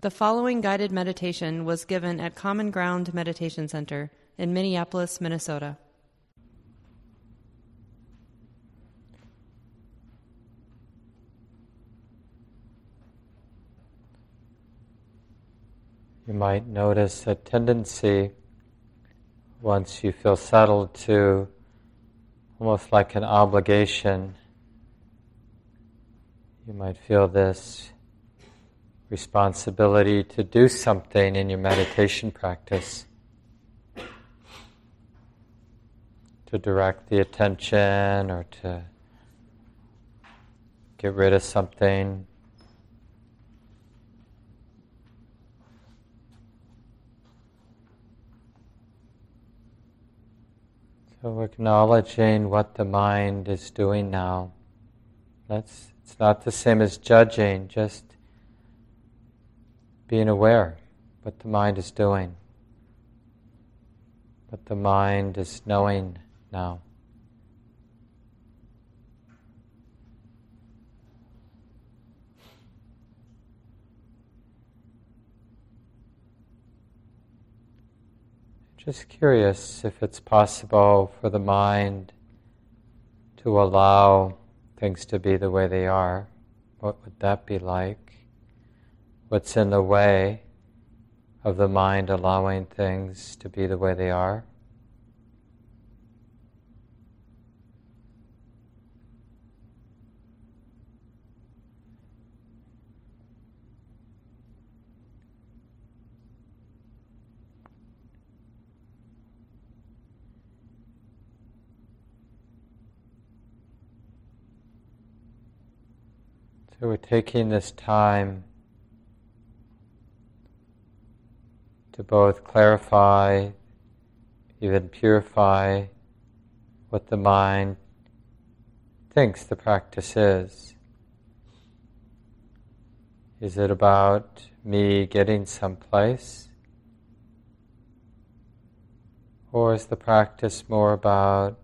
The following guided meditation was given at Common Ground Meditation Center in Minneapolis, Minnesota. You might notice a tendency once you feel settled to almost like an obligation. You might feel this responsibility to do something in your meditation practice. To direct the attention or to get rid of something. So acknowledging what the mind is doing now. That's it's not the same as judging, just being aware what the mind is doing. What the mind is knowing now. Just curious if it's possible for the mind to allow things to be the way they are. What would that be like? What's in the way of the mind allowing things to be the way they are? So we're taking this time to both clarify, even purify what the mind thinks the practice is. Is it about me getting someplace? Or is the practice more about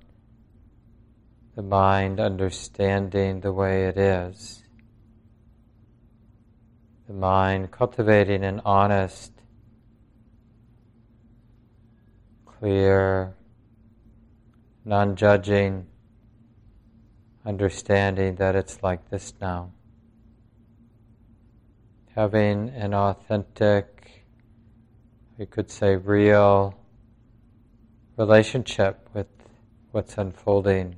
the mind understanding the way it is? the mind, cultivating an honest, clear, non judging understanding that it's like this now. Having an authentic, we could say real relationship with what's unfolding,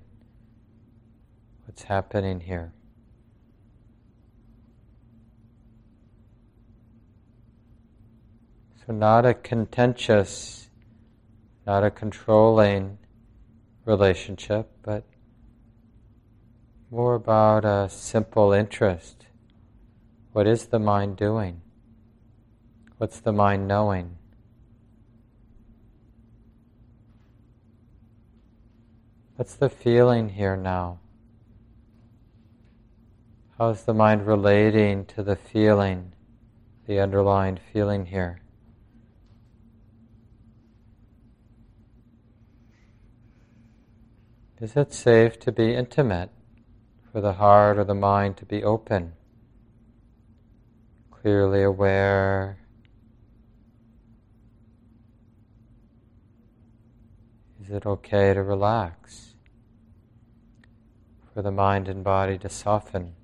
what's happening here. So, not a contentious, not a controlling relationship, but more about a simple interest. What is the mind doing? What's the mind knowing? What's the feeling here now? How's the mind relating to the feeling, the underlying feeling here? Is it safe to be intimate, for the heart or the mind to be open, clearly aware? Is it okay to relax, for the mind and body to soften?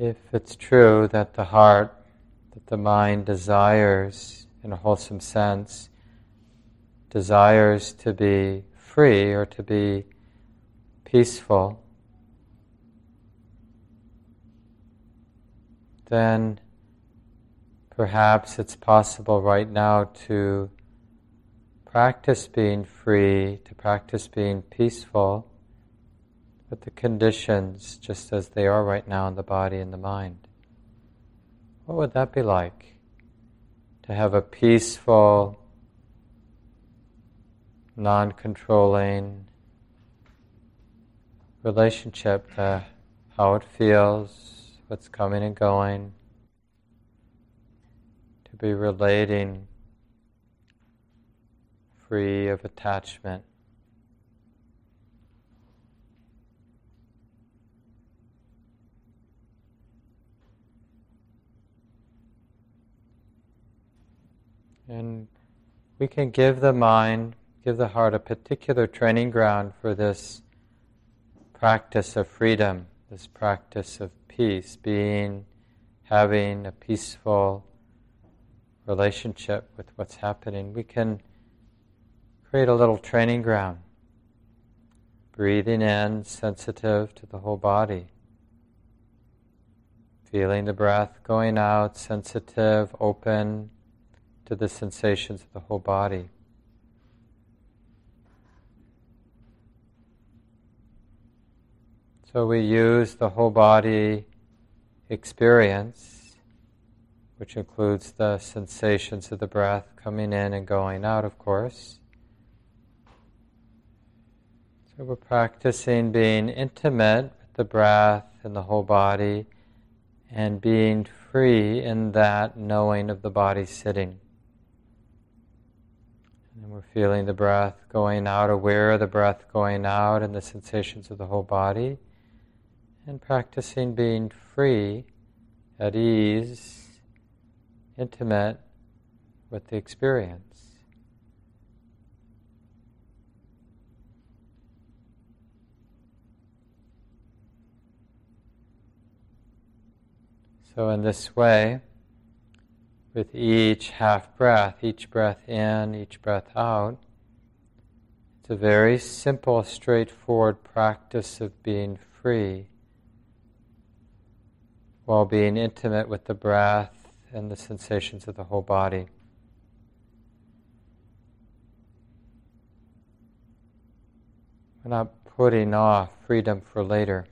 If it's true that the heart, that the mind desires, in a wholesome sense, desires to be free or to be peaceful, then perhaps it's possible right now to practice being free, to practice being peaceful with the conditions just as they are right now in the body and the mind. What would that be like? To have a peaceful, non controlling relationship to how it feels, what's coming and going, to be relating free of attachment. And we can give the mind, give the heart a particular training ground for this practice of freedom, this practice of peace, being, having a peaceful relationship with what's happening. We can create a little training ground. Breathing in, sensitive to the whole body. Feeling the breath going out, sensitive, open to the sensations of the whole body. So we use the whole body experience, which includes the sensations of the breath coming in and going out, of course. So we're practicing being intimate with the breath and the whole body and being free in that knowing of the body sitting. And we're feeling the breath going out, aware of the breath going out and the sensations of the whole body. And practicing being free, at ease, intimate with the experience. So, in this way, with each half breath, each breath in, each breath out. It's a very simple, straightforward practice of being free while being intimate with the breath and the sensations of the whole body. We're not putting off freedom for later.